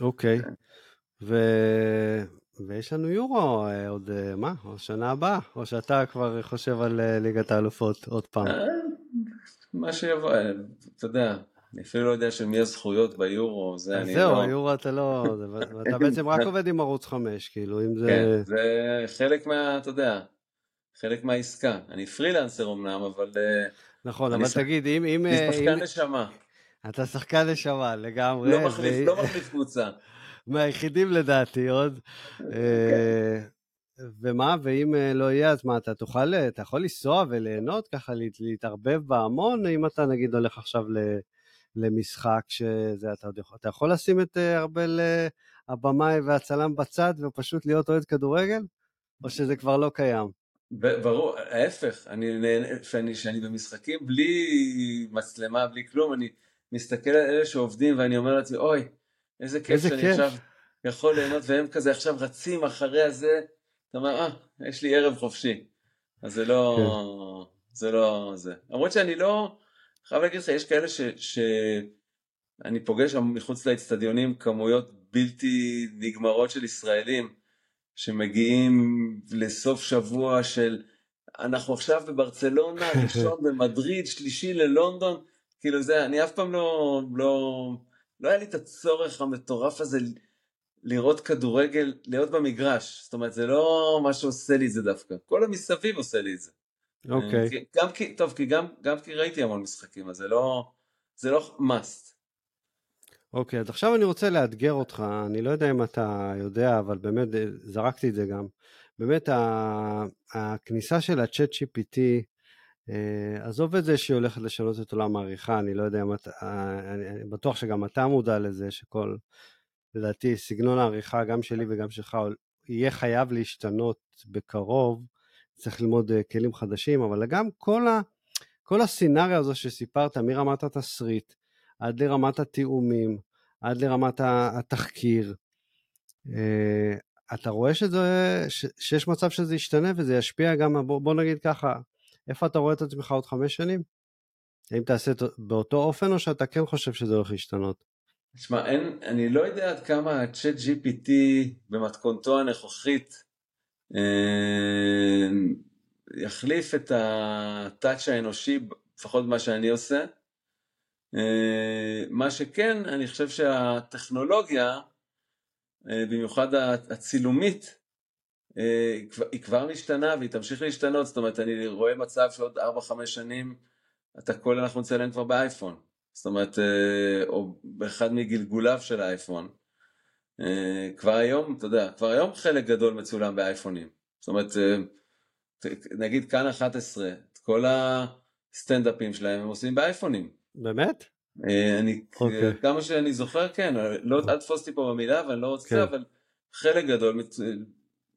אוקיי, okay. ו... ויש לנו יורו אה, עוד אה, מה, או שנה הבאה, או שאתה כבר חושב על אה, ליגת האלופות עוד פעם. מה שיבוא, אתה יודע, אני אפילו לא יודע של מי הזכויות ביורו, זה אני זהו, לא... זהו, יורו אתה לא... אתה בעצם רק עובד עם ערוץ 5, כאילו, אם זה... כן, זה חלק מה... אתה יודע, חלק מהעסקה. אני פרילנסר אמנם, אבל... אה, נכון, אבל תגיד, אם... אני שחקן נשמה. אתה שחקן נשמה, לגמרי. לא מחליף לא קבוצה. מהיחידים לדעתי עוד. אה, ומה, ואם אה, לא יהיה, אז מה, אתה תוכל, אתה יכול לנסוע וליהנות ככה, להתערבב בהמון, אם אתה נגיד הולך עכשיו למשחק שזה, אתה, יכול, אתה יכול לשים את אה, ארבל אה, הבמאי והצלם בצד ופשוט להיות אוהד כדורגל? או שזה כבר לא קיים? ברור, ההפך, אני נהנה, שאני, שאני במשחקים בלי מצלמה, בלי כלום, אני מסתכל על אלה שעובדים ואני אומר לעצמי, אוי, איזה כיף איזה שאני כיף. עכשיו יכול ליהנות, והם כזה עכשיו רצים אחרי הזה, אתה אומר, אה, יש לי ערב חופשי. אז זה לא, כן. זה לא זה. למרות שאני לא, חייב להגיד לך, יש כאלה ש... שאני פוגש שם מחוץ לאצטדיונים כמויות בלתי נגמרות של ישראלים שמגיעים לסוף שבוע של אנחנו עכשיו בברצלונה, ראשון במדריד, שלישי ללונדון, כאילו זה, אני אף פעם לא, לא, לא היה לי את הצורך המטורף הזה לראות כדורגל, להיות במגרש, זאת אומרת זה לא מה שעושה לי את זה דווקא, כל המסביב עושה לי את זה. אוקיי. Okay. גם כי, טוב, כי גם, גם כי ראיתי המון משחקים, אז זה לא, זה לא must. אוקיי, okay, אז עכשיו אני רוצה לאתגר אותך, אני לא יודע אם אתה יודע, אבל באמת אה, זרקתי את זה גם. באמת הכניסה של ה-chat GPT, אה, עזוב את זה שהיא הולכת לשנות את עולם העריכה, אני לא יודע אם אתה, אה, אני בטוח שגם אתה מודע לזה שכל, לדעתי, סגנון העריכה, גם שלי וגם שלך, יהיה חייב להשתנות בקרוב, צריך ללמוד אה, כלים חדשים, אבל גם כל, ה, כל הסצנריה הזו שסיפרת, מרמת התסריט, עד לרמת התיאומים, עד לרמת התחקיר, אה, אתה רואה שזה, שיש מצב שזה ישתנה וזה ישפיע גם, בוא, נגיד ככה, איפה אתה רואה את עצמך עוד חמש שנים? האם תעשה באותו אופן או שאתה כן חושב שזה הולך להשתנות? תשמע, אני לא יודע עד כמה ה-chat GPT במתכונתו הנוכחית אה, יחליף את הטאץ' האנושי, לפחות מה שאני עושה. אה, מה שכן, אני חושב שהטכנולוגיה, אה, במיוחד הצילומית, היא כבר משתנה והיא תמשיך להשתנות, זאת אומרת אני רואה מצב שעוד 4-5 שנים את הכל אנחנו נצלם כבר באייפון, זאת אומרת, או באחד מגלגוליו של האייפון. אה, כבר היום, אתה יודע, כבר היום חלק גדול מצולם באייפונים. זאת אומרת, אה, נגיד כאן 11, את כל הסטנדאפים שלהם הם עושים באייפונים. באמת? אה, אני, okay. אוקיי. כמה שאני זוכר, כן, לא, אל תפוס אותי פה במילה ואני לא רוצה, okay. כן. אבל חלק גדול,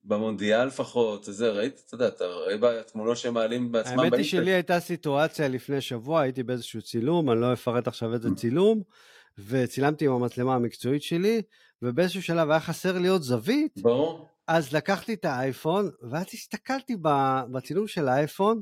במונדיאל לפחות, זה ראית, אתה יודע, אתה רואה בתמונות שהם מעלים בעצמם. האמת היא שלי הייתה סיטואציה לפני שבוע, הייתי באיזשהו צילום, אני לא אפרט עכשיו איזה צילום, וצילמתי עם המצלמה המקצועית שלי, ובאיזשהו שלב היה חסר לי עוד זווית. ברור. אז לקחתי את האייפון, ואז הסתכלתי בצילום של האייפון,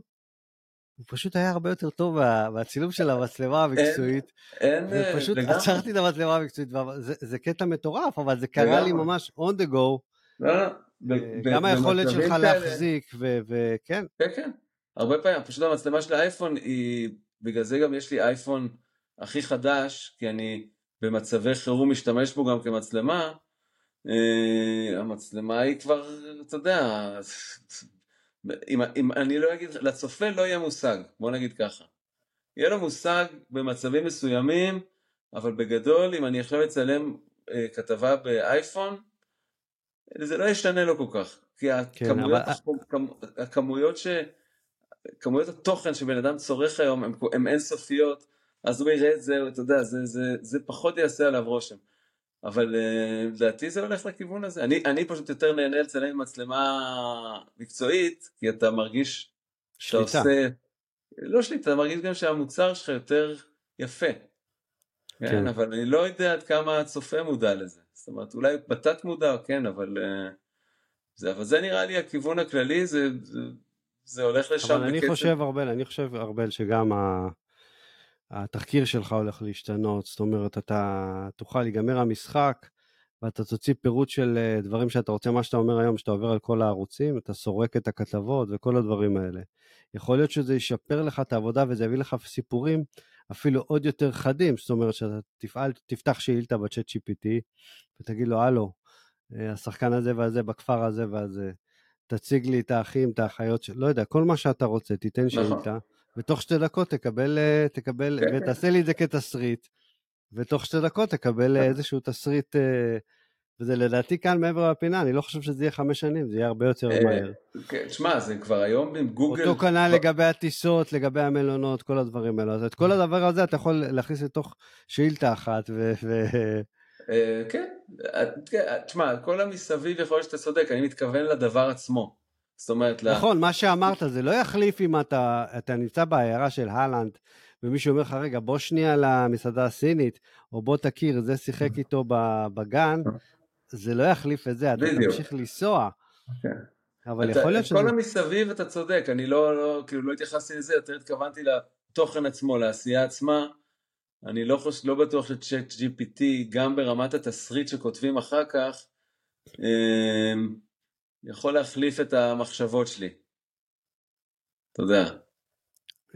הוא פשוט היה הרבה יותר טוב מהצילום של המצלמה המקצועית. אין, אין, ופשוט לגמרי. עצרתי את המצלמה המקצועית, זה, זה קטע מטורף, אבל זה קרה לי ממש on the go. לא, לא. אה, גם היכולת שלך להחזיק, וכן. כן, כן. הרבה פעמים, פשוט המצלמה של האייפון היא, בגלל זה גם יש לי אייפון הכי חדש, כי אני במצבי חירום משתמש בו גם כמצלמה, אה, המצלמה היא כבר, אתה יודע, אם, אם אני לא אגיד, לצופה לא יהיה מושג, בוא נגיד ככה. יהיה לו מושג במצבים מסוימים, אבל בגדול, אם אני עכשיו אצלם אה, כתבה באייפון, זה לא ישתנה לו כל כך. כי כן, הכמויות, אבל... הכמויות, ש... כמויות התוכן שבן אדם צורך היום הן אינסופיות, אז הוא יראה את זה, אתה יודע, זה, זה, זה פחות יעשה עליו רושם. אבל אה, לדעתי זה הולך לכיוון הזה. אני, אני פשוט יותר נהנה לצלם עם מצלמה מקצועית, כי אתה מרגיש שאתה עושה... לא שליטה, אתה מרגיש גם שהמוצר שלך יותר יפה. כן, כן. אבל אני לא יודע עד כמה הצופה מודע לזה. זאת אומרת, אולי בתת מודע, כן, אבל... אה, זה, אבל זה נראה לי הכיוון הכללי, זה, זה, זה הולך לשם. אבל אני חושב, ארבל, אני חושב, ארבל, שגם ה... התחקיר שלך הולך להשתנות, זאת אומרת, אתה תוכל להיגמר המשחק, ואתה תוציא פירוט של אה, דברים שאתה רוצה, מה שאתה אומר היום, שאתה עובר על כל הערוצים, אתה סורק את הכתבות וכל הדברים האלה. יכול להיות שזה ישפר לך את העבודה וזה יביא לך סיפורים אפילו עוד יותר חדים, זאת אומרת שאתה תפעל, תפתח שאילתה בצ'אט GPT ותגיד לו, הלו, אה, השחקן הזה והזה בכפר הזה והזה, תציג לי את האחים, את האחיות, של... לא יודע, כל מה שאתה רוצה, תיתן נכון. שאילתה. ותוך שתי דקות תקבל, אה, תקבל, כן, ותעשה לי את זה כתסריט, ותוך שתי דקות תקבל אה, כן. איזשהו תסריט, וזה לדעתי כאן מעבר לפינה, אני לא חושב שזה יהיה חמש שנים, זה יהיה הרבה יותר מהר. כן, תשמע, זה כבר היום עם גוגל... אותו כנ"ל לגבי הטיסות, לגבי המלונות, כל הדברים האלה. אז את כל הדבר הזה אתה יכול להכניס לתוך שאילתה אחת, ו... כן, תשמע, כל המסביב יכול להיות שאתה צודק, אני מתכוון לדבר עצמו. זאת אומרת... נכון, מה שאמרת, זה לא יחליף אם אתה, אתה נמצא בעיירה של הלנד, ומישהו אומר לך, רגע, בוא שנייה למסעדה הסינית, או בוא תכיר, זה שיחק איתו בגן, זה לא יחליף את זה, אתה תמשיך לנסוע. אבל יכול להיות שזה... כל המסביב אתה צודק, אני לא, לא, כאילו לא התייחסתי לזה, יותר התכוונתי לתוכן עצמו, לעשייה עצמה. אני לא, חוש... לא בטוח שצ'אט GPT, גם ברמת התסריט שכותבים אחר כך, אמ, יכול להחליף את המחשבות שלי. אתה יודע.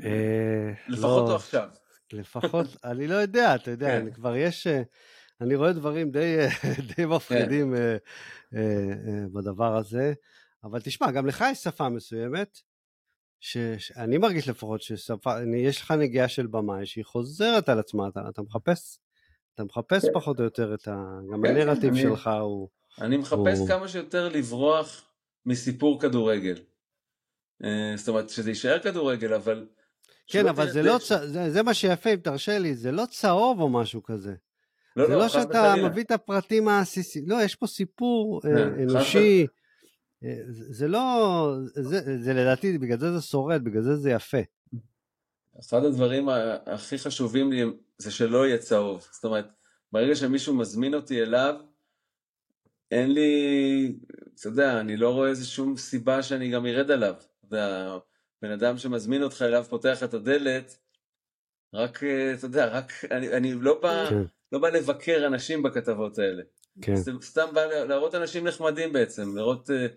אה, לפחות לא עכשיו. לפחות, אני לא יודע, אתה יודע, כן. כבר יש, אה, אני רואה דברים די, די מפחידים כן. בדבר הזה, אבל תשמע, גם לך יש שפה מסוימת, שאני מרגיש לפחות ששפה, יש לך נגיעה של במאי שהיא חוזרת על עצמה, אתה, אתה מחפש, אתה מחפש כן. פחות או יותר את ה... גם כן, הנרטיב אני... שלך הוא... אני מחפש הוא... כמה שיותר לברוח מסיפור כדורגל. אה, זאת אומרת, שזה יישאר כדורגל, אבל... כן, אבל זה לא, צ... זה, זה מה שיפה, אם תרשה לי, זה לא צהוב או משהו כזה. לא, זה לא, לא שאתה מביא את הפרטים העסיסיים, לא, יש פה סיפור אה, כן, אנושי. אה, זה לא, זה, זה לדעתי, בגלל זה זה שורד, בגלל זה זה יפה. אחד הדברים הכי חשובים לי זה שלא יהיה צהוב. זאת אומרת, ברגע שמישהו מזמין אותי אליו, אין לי, אתה יודע, אני לא רואה איזה שום סיבה שאני גם ארד עליו. והבן אדם שמזמין אותך אליו פותח את הדלת, רק, אתה יודע, רק, אני, אני לא, בא, כן. לא בא לבקר אנשים בכתבות האלה. כן. זה סתם בא להראות אנשים נחמדים בעצם, לראות אה,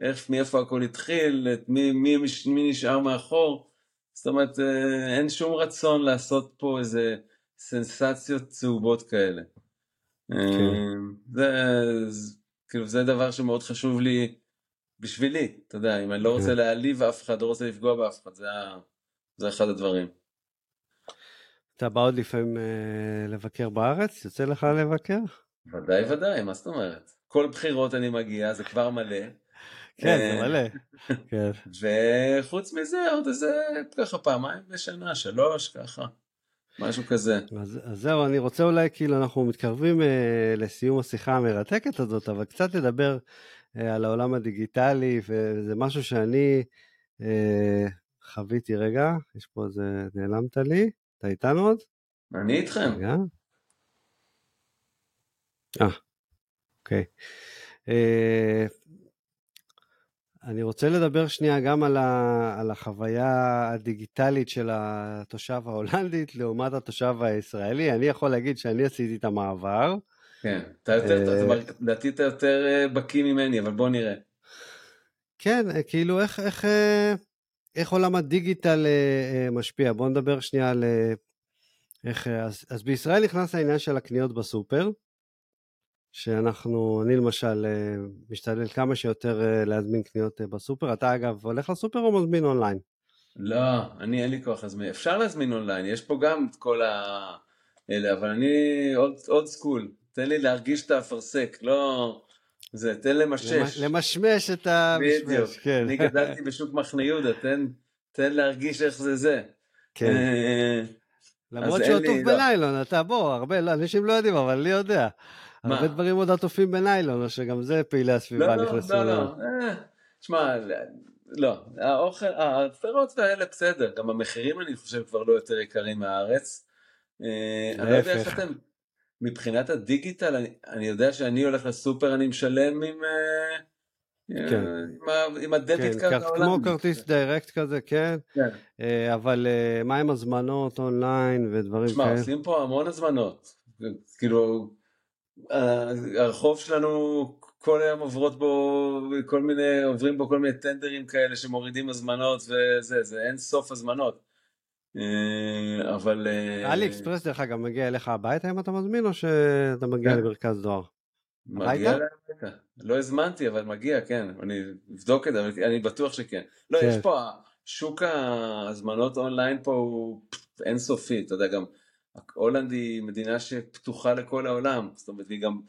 איך, מאיפה הכל התחיל, מי, מי, מי, מי נשאר מאחור. זאת אומרת, אה, אין שום רצון לעשות פה איזה סנסציות צהובות כאלה. כן. אה, זה, כאילו זה דבר שמאוד חשוב לי בשבילי, אתה יודע, אם אני לא רוצה כן. להעליב אף אחד, לא רוצה לפגוע באף אחד, זה, זה אחד הדברים. אתה בא עוד לפעמים אה, לבקר בארץ? יוצא לך לבקר? ודאי ודאי, מה זאת אומרת? כל בחירות אני מגיע, זה כבר מלא. כן, זה אה, מלא. כן. וחוץ מזה, עוד איזה ככה פעמיים בשנה, שלוש, ככה. משהו כזה. אז, אז זהו, אני רוצה אולי, כאילו, אנחנו מתקרבים אה, לסיום השיחה המרתקת הזאת, אבל קצת לדבר אה, על העולם הדיגיטלי, וזה משהו שאני אה, חוויתי רגע, יש פה איזה, נעלמת לי, אתה איתנו עוד? אני איתכם. רגע. אה, אוקיי. אה, אני רוצה לדבר שנייה גם על, ה, על החוויה הדיגיטלית של התושב ההולנדית לעומת התושב הישראלי. אני יכול להגיד שאני עשיתי את המעבר. כן, אתה יותר, אה, לדעתי אתה יותר אה, בקיא ממני, אבל בוא נראה. כן, כאילו איך, איך, איך עולם הדיגיטל משפיע. בוא נדבר שנייה על איך, אז, אז בישראל נכנס העניין של הקניות בסופר, שאנחנו, אני למשל אה, משתדל כמה שיותר אה, להזמין קניות אה, בסופר. אתה אגב הולך לסופר או מזמין אונליין? לא, אני אין לי כוח להזמין. אפשר להזמין אונליין, יש פה גם את כל האלה, אבל אני old school. תן לי להרגיש את האפרסק, לא... זה, תן למשש. למשמש את המשמש, בדיוק. כן. אני גדלתי בשוק מחנה יהודה, תן, תן להרגיש איך זה זה. כן. למרות שהוא עטוף לא. בניילון, אתה בוא, הרבה, לא, אנשים לא יודעים, אבל אני יודע. הרבה דברים עוד עטופים בניילון, או שגם זה פעילי הסביבה לא, נכנסו. לא, לא, לא. תשמע, לא, האוכל, הפירות האלה בסדר, גם המחירים אני חושב כבר לא יותר יקרים מהארץ. אה, אני לא יודע איך אתם, מבחינת הדיגיטל, אני, אני יודע שאני הולך לסופר, אני משלם עם... אה, כן. עם, עם הדביט כן, העולמי. כמו כרטיס דירקט כזה, כן. כן. אה, אבל מה עם הזמנות אונליין ודברים כאלה? תשמע, עושים פה המון הזמנות. כאילו, הרחוב שלנו כל היום עוברות בו כל מיני עוברים בו כל מיני טנדרים כאלה שמורידים הזמנות וזה זה אין סוף הזמנות. אה, אבל אה, אלי אקספרס דרך אגב מגיע אליך הביתה אם אתה מזמין או שאתה מגיע כן. למרכז דואר? מגיע הביתה? לא הזמנתי אבל מגיע כן אני אבדוק את זה אני בטוח שכן. לא יש כן. פה שוק ההזמנות אונליין פה הוא אינסופי אתה יודע גם הולנד היא מדינה שפתוחה לכל העולם זאת אומרת היא גם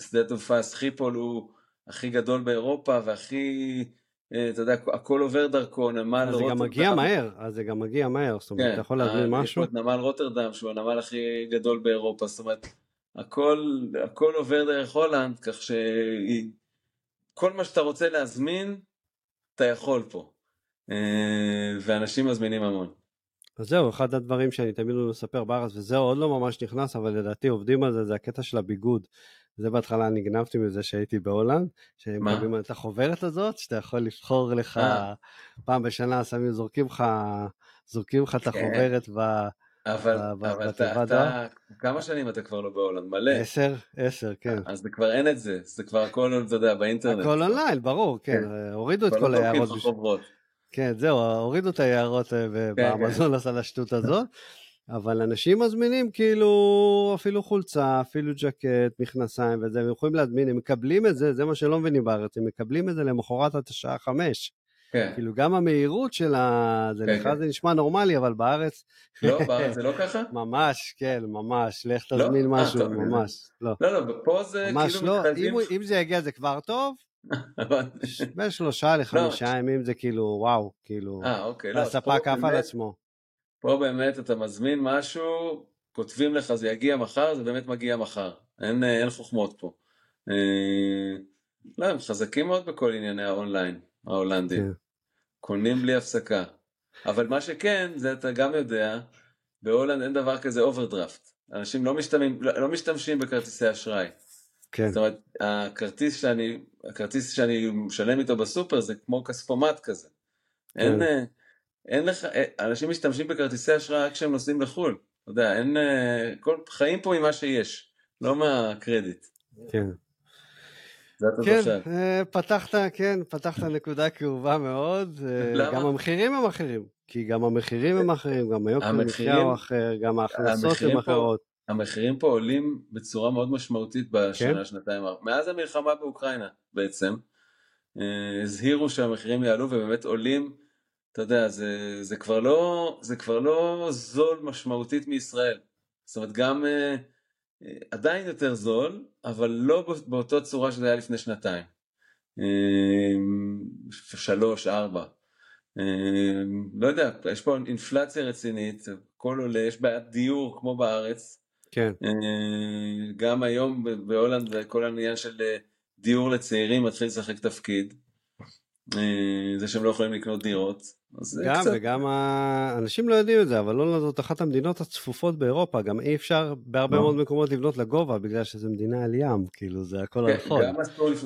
שדה תעופה סחיפול הוא הכי גדול באירופה והכי, אה, אתה יודע, הכל עובר דרכו, נמל רוטרדם. זה גם מגיע מהר, אז זה גם מגיע מהר, זאת אומרת, כן, אתה יכול להזמין משהו. פה את נמל רוטרדם שהוא הנמל הכי גדול באירופה, זאת אומרת, הכל, הכל עובר דרך הולנד, כך שכל מה שאתה רוצה להזמין, אתה יכול פה. אה, ואנשים מזמינים המון. אז זהו, אחד הדברים שאני תמיד מספר בארץ, וזה עוד לא ממש נכנס, אבל לדעתי עובדים על זה, זה הקטע של הביגוד. זה בהתחלה נגנבתי מזה שהייתי בהולנד, שהם מקבלים את החוברת הזאת, שאתה יכול לבחור לך, אה. פעם בשנה שמים, זורקים לך, זורקים לך את כן. החוברת ב... אבל, אבל אתה, אתה, כמה שנים אתה כבר לא בהולנד? מלא. עשר, עשר, כן. אז זה כבר אין את זה, זה כבר הכל, אתה יודע, באינטרנט. הכל אונליין, ברור, כן, כן. הורידו את כל ההערות. כן, זהו, הורידו את ההערות אה, כן, באמזון על השטות הזאת. אבל אנשים מזמינים כאילו אפילו חולצה, אפילו ג'קט, מכנסיים וזה, הם יכולים להזמין, הם מקבלים את זה, זה מה שלא מבינים בארץ, הם מקבלים את זה למחרת עד השעה חמש. כן. כאילו גם המהירות של ה... זה כן, לך כן. זה נשמע נורמלי, אבל בארץ... לא, בארץ זה לא ככה? ממש, כן, ממש, לך לא? תזמין לא? משהו, 아, ממש. לא, לא, לא, פה זה ממש כאילו לא. מתחייבים... אם, אם זה יגיע זה כבר טוב, בין שלושה לחמישה לא. ימים זה כאילו וואו, כאילו, אה, אוקיי, לא, הספק עף על עצמו. פה באמת אתה מזמין משהו, כותבים לך זה יגיע מחר, זה באמת מגיע מחר. אין, אה, אין חוכמות פה. אה, לא, הם חזקים מאוד בכל ענייני האונליין, ההולנדים. כן. קונים בלי הפסקה. אבל מה שכן, זה אתה גם יודע, בהולנד אין דבר כזה אוברדרפט. אנשים לא משתמשים, לא, לא משתמשים בכרטיסי אשראי. כן. זאת אומרת, הכרטיס שאני, הכרטיס שאני משלם איתו בסופר זה כמו כספומט כזה. כן. אין, אה, אין לך, אה, אנשים משתמשים בכרטיסי אשראי רק כשהם נוסעים לחו"ל. אתה יודע, אין, אה, כל, חיים פה ממה שיש, לא מהקרדיט. כן. כן, אה, פתחת, כן, פתחת נקודה כאובה מאוד. למה? גם המחירים הם אחרים. כי גם המחירים הם אחרים, גם היוקר המחיה הוא אחר, גם ההכנסות הן אחרות. המחירים פה עולים בצורה מאוד משמעותית בשנה, כן? שנתיים, מאז המלחמה באוקראינה בעצם, הזהירו שהמחירים יעלו ובאמת עולים אתה יודע, זה, זה, כבר לא, זה כבר לא זול משמעותית מישראל. זאת אומרת, גם אה, עדיין יותר זול, אבל לא באותה צורה שזה היה לפני שנתיים. אה, שלוש, ארבע. אה, לא יודע, יש פה אינפלציה רצינית, הכל עולה, יש בעיית דיור כמו בארץ. כן. אה, גם היום בהולנד כל העניין של אה, דיור לצעירים מתחיל לשחק תפקיד. אה, זה שהם לא יכולים לקנות דירות. גם קצת... וגם האנשים לא יודעים את זה אבל לא זאת אחת המדינות הצפופות באירופה גם אי אפשר בהרבה לא. מאוד מקומות לבנות לגובה בגלל שזה מדינה על ים כאילו זה הכל כן, נכון.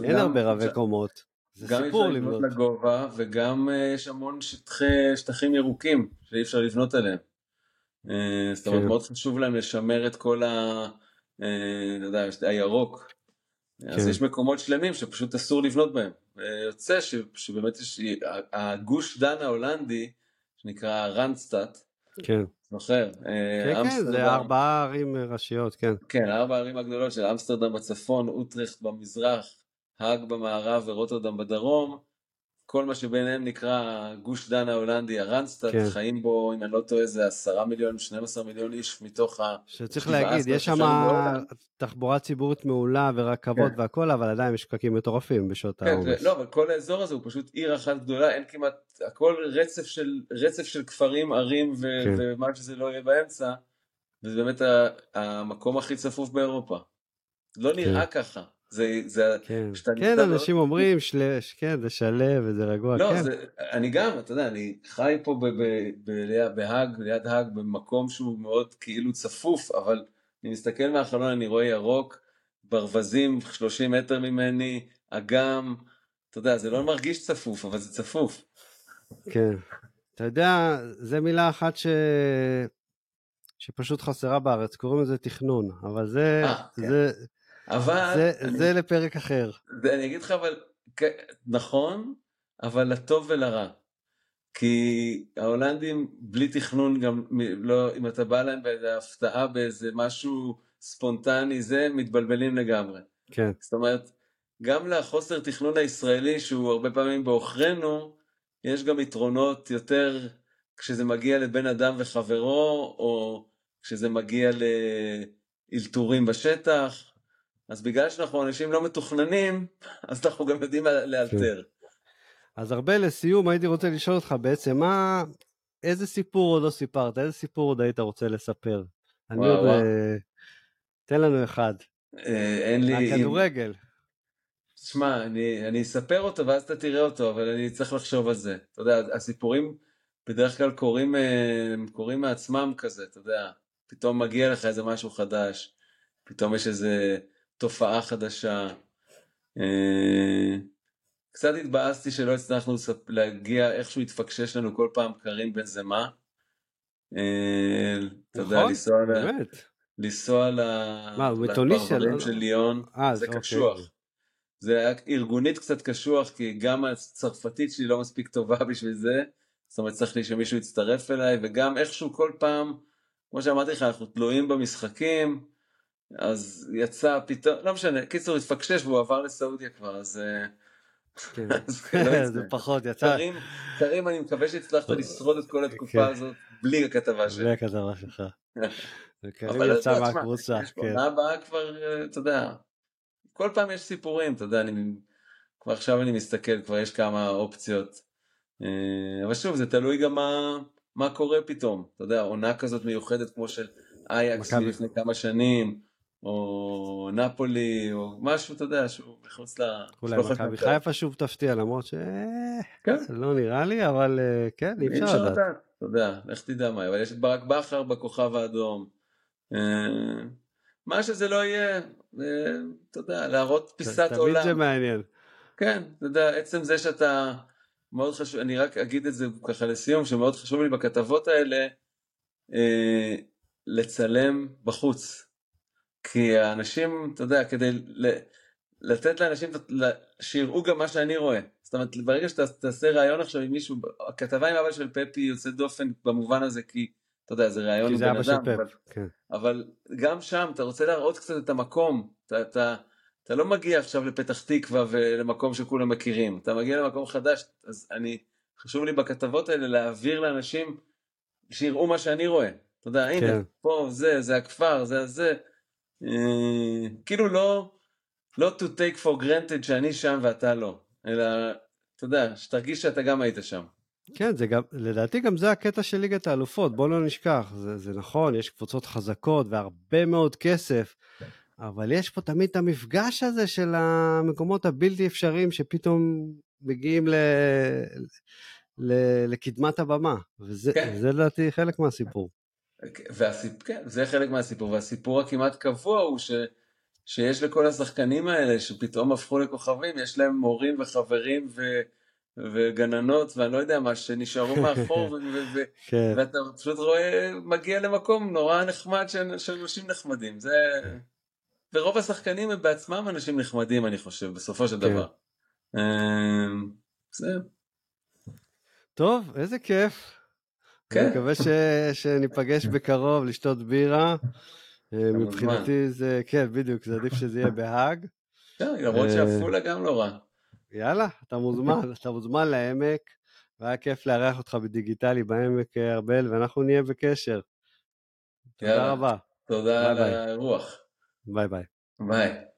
אין גם, הרבה רבי קומות. זה גם סיפור לבנות. גם אפשר לבנות לגובה וגם uh, יש המון שטחי, שטחים ירוקים שאי אפשר לבנות עליהם. Uh, זאת אומרת כן. מאוד חשוב להם לשמר את כל ה... uh, יודע, הירוק. כן. אז יש מקומות שלמים שפשוט אסור לבנות בהם. יוצא ש, שבאמת יש, הגוש דן ההולנדי, שנקרא רנדסטאט, כן. זוכר? כן, כן, זה ארבעה ערים ראשיות, כן. כן, ארבע הערים הגדולות של אמסטרדם בצפון, אוטרכט במזרח, האג במערב ורוטרדם בדרום. כל מה שביניהם נקרא גוש דן ההולנדי, הרנסטאט, כן. חיים בו, אם אני לא טועה, זה עשרה מיליון, 12 מיליון איש מתוך ה... שצריך להגיד, יש שם תחבורה ציבורית מעולה ורכבות כן. והכל, אבל עדיין יש פקקים מטורפים בשעות כן, העומס. לא, אבל כל האזור הזה הוא פשוט עיר אחת גדולה, אין כמעט, הכל רצף של, רצף של כפרים, ערים ו, כן. ומה שזה לא יהיה באמצע, וזה באמת המקום הכי צפוף באירופה. לא נראה כן. ככה. זה, זה, כן, כן אנשים לא... אומרים, שלש, כן, זה שלו וזה רגוע, לא, כן. זה, אני גם, אתה יודע, אני חי פה ב, ב, ב, ב, בהאג, ליד האג, במקום שהוא מאוד כאילו צפוף, אבל אני מסתכל מהחלון, אני רואה ירוק, ברווזים 30 מטר ממני, אגם, אתה יודע, זה לא מרגיש צפוף, אבל זה צפוף. כן. אתה יודע, זה מילה אחת ש... שפשוט חסרה בארץ, קוראים לזה תכנון, אבל זה, 아, אה, כן. זה, אבל... זה, אני, זה לפרק אחר. זה, אני אגיד לך, אבל, נכון, אבל לטוב ולרע. כי ההולנדים בלי תכנון גם לא, אם אתה בא להם באיזה הפתעה באיזה משהו ספונטני זה מתבלבלים לגמרי. כן. זאת אומרת, גם לחוסר תכנון הישראלי שהוא הרבה פעמים בעוכרינו, יש גם יתרונות יותר כשזה מגיע לבן אדם וחברו, או כשזה מגיע לאלתורים בשטח, אז בגלל שאנחנו אנשים לא מתוכננים, אז אנחנו גם יודעים לאלתר. אז הרבה לסיום הייתי רוצה לשאול אותך בעצם, מה, איזה סיפור עוד לא סיפרת? איזה סיפור עוד היית רוצה לספר? אני עוד... אה, תן לנו אחד. אה, אין לי... הכדורגל. תשמע, אני, אני אספר אותו ואז אתה תראה אותו, אבל אני צריך לחשוב על זה. אתה יודע, הסיפורים בדרך כלל קורים, אה, קורים מעצמם כזה, אתה יודע. פתאום מגיע לך איזה משהו חדש, פתאום יש איזה תופעה חדשה. אה, קצת התבאסתי שלא הצלחנו להגיע, איכשהו התפקשש לנו כל פעם קרים בן זמה. אה, אתה יודע, נכון, לנסוע לנסוע לפרברים של ליון, אה, זה אוקיי. קשוח. זה היה ארגונית קצת קשוח, כי גם הצרפתית שלי לא מספיק טובה בשביל זה, זאת אומרת צריך לי שמישהו יצטרף אליי, וגם איכשהו כל פעם, כמו שאמרתי לך, אנחנו תלויים במשחקים, אז יצא פתאום, לא משנה, קיצור התפקשש והוא עבר לסעודיה כבר, אז... אה, כן. לא זה פחות יצא. קרים, אני מקווה שהצלחת לשרוד את כל התקופה כן. הזאת בלי הכתבה שלי. בלי הכתבה שלך. קרים יצא מהקבוצה. כן. עונה הבאה כבר, אה, אתה יודע, כל פעם יש סיפורים, אתה יודע, אני... כבר עכשיו אני מסתכל, כבר יש כמה אופציות. אה, אבל שוב, זה תלוי גם מה, מה קורה פתאום. אתה יודע, עונה כזאת מיוחדת כמו של אייקס לפני כמה שנים. או נפולי, או משהו, אתה יודע, שהוא מחוץ ל... אולי מכבי חיפה שוב תפתיע, למרות שלא כן. נראה לי, אבל אה, כן, אי אפשר לדעת. אתה יודע, לך תדע מה, אבל יש את ברק בכר בכוכב האדום. אה, מה שזה לא יהיה, אה, אתה יודע, להראות פיסת עולם. תמיד זה מעניין. כן, אתה יודע, עצם זה שאתה, מאוד חשוב, אני רק אגיד את זה ככה לסיום, שמאוד חשוב לי בכתבות האלה, לצלם בחוץ. כי האנשים, אתה יודע, כדי לתת לאנשים שיראו גם מה שאני רואה. זאת אומרת, ברגע שאתה תעשה ראיון עכשיו עם מישהו, הכתבה עם אבא של פפי יוצאת דופן במובן הזה, כי אתה יודע, זה ראיון עם בן אדם, אבל, כן. אבל גם שם אתה רוצה להראות קצת את המקום, אתה, אתה, אתה לא מגיע עכשיו לפתח תקווה ולמקום שכולם מכירים, אתה מגיע למקום חדש, אז אני, חשוב לי בכתבות האלה להעביר לאנשים שיראו מה שאני רואה. אתה יודע, הנה, כן. פה זה, זה הכפר, זה זה, כאילו לא, לא to take for granted שאני שם ואתה לא, אלא, אתה יודע, שתרגיש שאתה גם היית שם. כן, זה גם, לדעתי גם זה הקטע של ליגת האלופות, בוא לא נשכח, זה, זה נכון, יש קבוצות חזקות והרבה מאוד כסף, אבל יש פה תמיד את המפגש הזה של המקומות הבלתי אפשריים שפתאום מגיעים ל... ל... לקדמת הבמה, וזה כן. לדעתי חלק מהסיפור. והסיפ... כן, זה חלק מהסיפור, והסיפור הכמעט קבוע הוא ש... שיש לכל השחקנים האלה שפתאום הפכו לכוכבים, יש להם מורים וחברים ו... וגננות ואני לא יודע מה, שנשארו מאחור ו... ו... כן. ואתה פשוט רואה, מגיע למקום נורא נחמד של, של אנשים נחמדים, זה... ורוב השחקנים הם בעצמם אנשים נחמדים אני חושב, בסופו של כן. דבר. אמ, זה... טוב, איזה כיף. כן. אני מקווה ש... שניפגש בקרוב לשתות בירה. אה, מבחינתי זה, כן, בדיוק, זה עדיף שזה יהיה בהאג. כן, למרות אה, שעפולה גם לא רע. יאללה, אתה מוזמן, אתה מוזמן לעמק, והיה כיף לארח אותך בדיגיטלי בעמק, אה, ארבל, ואנחנו נהיה בקשר. תודה יאללה. רבה, תודה על. האירוח. ביי ביי. ביי.